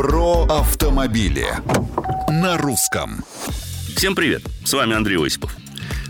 Про автомобили на русском. Всем привет, с вами Андрей Осипов.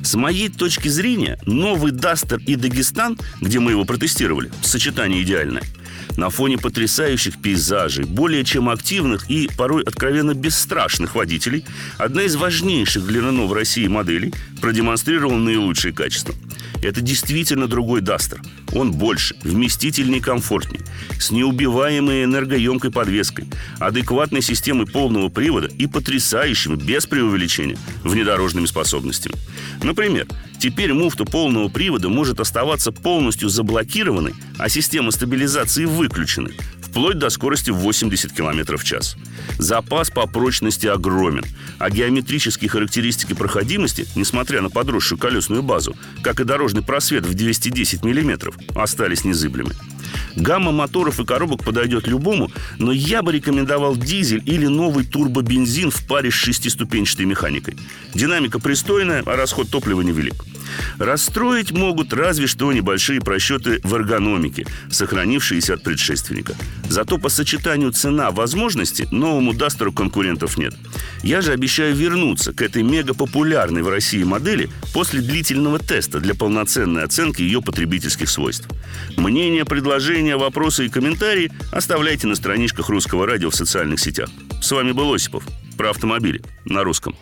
С моей точки зрения, новый Дастер и Дагестан, где мы его протестировали, сочетание идеальное – на фоне потрясающих пейзажей, более чем активных и порой откровенно бесстрашных водителей, одна из важнейших для Рено в России моделей продемонстрировала наилучшие качества. Это действительно другой Дастер. Он больше, вместительнее и комфортнее, с неубиваемой энергоемкой подвеской, адекватной системой полного привода и потрясающими, без преувеличения, внедорожными способностями. Например, теперь муфта полного привода может оставаться полностью заблокированной, а система стабилизации выключенной, вплоть до скорости 80 км в час. Запас по прочности огромен, а геометрические характеристики проходимости, несмотря на подросшую колесную базу, как и дорожный просвет в 210 мм, остались незыблемы. Гамма моторов и коробок подойдет любому, но я бы рекомендовал дизель или новый турбобензин в паре с шестиступенчатой механикой. Динамика пристойная, а расход топлива невелик. Расстроить могут разве что небольшие просчеты в эргономике, сохранившиеся от предшественника. Зато по сочетанию цена-возможности новому Дастеру конкурентов нет. Я же обещаю вернуться к этой мега-популярной в России модели после длительного теста для полноценной оценки ее потребительских свойств. Мнения, предложения, вопросы и комментарии оставляйте на страничках Русского радио в социальных сетях. С вами был Осипов про автомобили на русском.